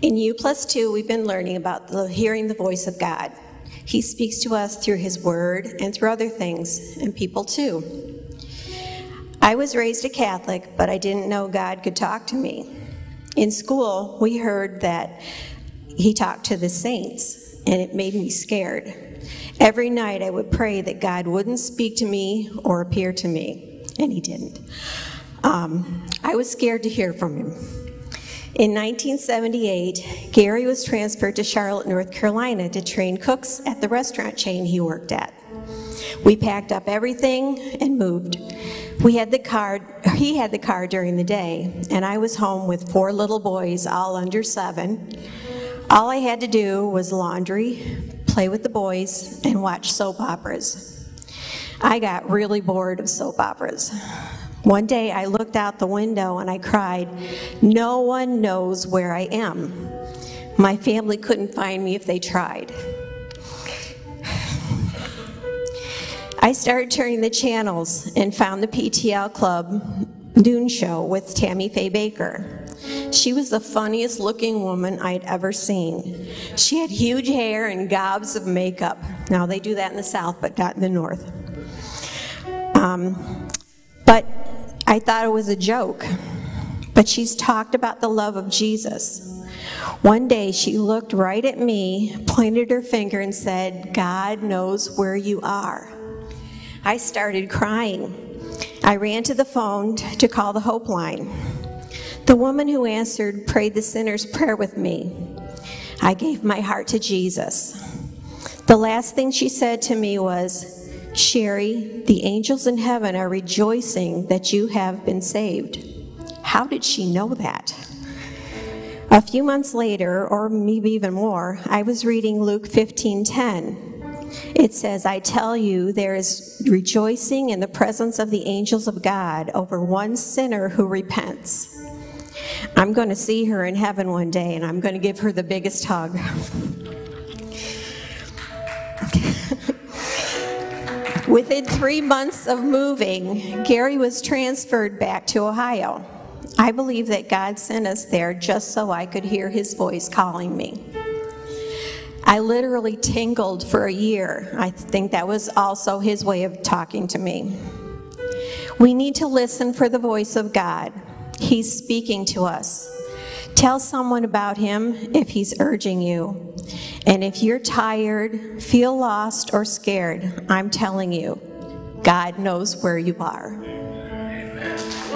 In U plus two, we've been learning about the, hearing the voice of God. He speaks to us through His Word and through other things, and people too. I was raised a Catholic, but I didn't know God could talk to me. In school, we heard that He talked to the saints, and it made me scared. Every night, I would pray that God wouldn't speak to me or appear to me, and He didn't. Um, I was scared to hear from Him. In 1978, Gary was transferred to Charlotte, North Carolina to train cooks at the restaurant chain he worked at. We packed up everything and moved. We had the car, he had the car during the day, and I was home with four little boys, all under seven. All I had to do was laundry, play with the boys, and watch soap operas. I got really bored of soap operas. One day I looked out the window and I cried, No one knows where I am. My family couldn't find me if they tried. I started turning the channels and found the PTL Club Noon Show with Tammy Faye Bakker. She was the funniest looking woman I'd ever seen. She had huge hair and gobs of makeup. Now, they do that in the South, but not in the North. Um, but I thought it was a joke. But she's talked about the love of Jesus. One day she looked right at me, pointed her finger, and said, God knows where you are. I started crying. I ran to the phone to call the Hope Line. The woman who answered prayed the sinner's prayer with me. I gave my heart to Jesus. The last thing she said to me was, Shari, the angels in heaven are rejoicing that you have been saved. How did she know that? A few months later, or maybe even more, I was reading Luke 15:10. It says, I tell you, there is rejoicing in the presence of the angels of God over one sinner who repents. I'm going to see her in heaven one day, and I'm going to give her the biggest hug. Within three months of moving, Gary was transferred back to Ohio. I believe that God sent us there just so I could hear his voice calling me. I literally tingled for a year. I think that was also his way of talking to me. We need to listen for the voice of God. He's speaking to us. Tell someone about him if he's urging you. And if you're tired, feel lost, or scared, I'm telling you, God knows where you are. Amen.